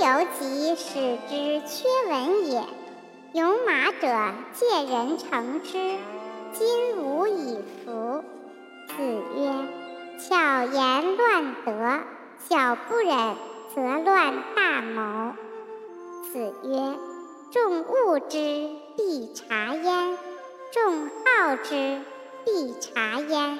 由己，使之缺文也。勇马者，借人乘之，今无以服。子曰：巧言乱德，小不忍则乱大谋。子曰：众恶之，必察焉；众好之，必察焉。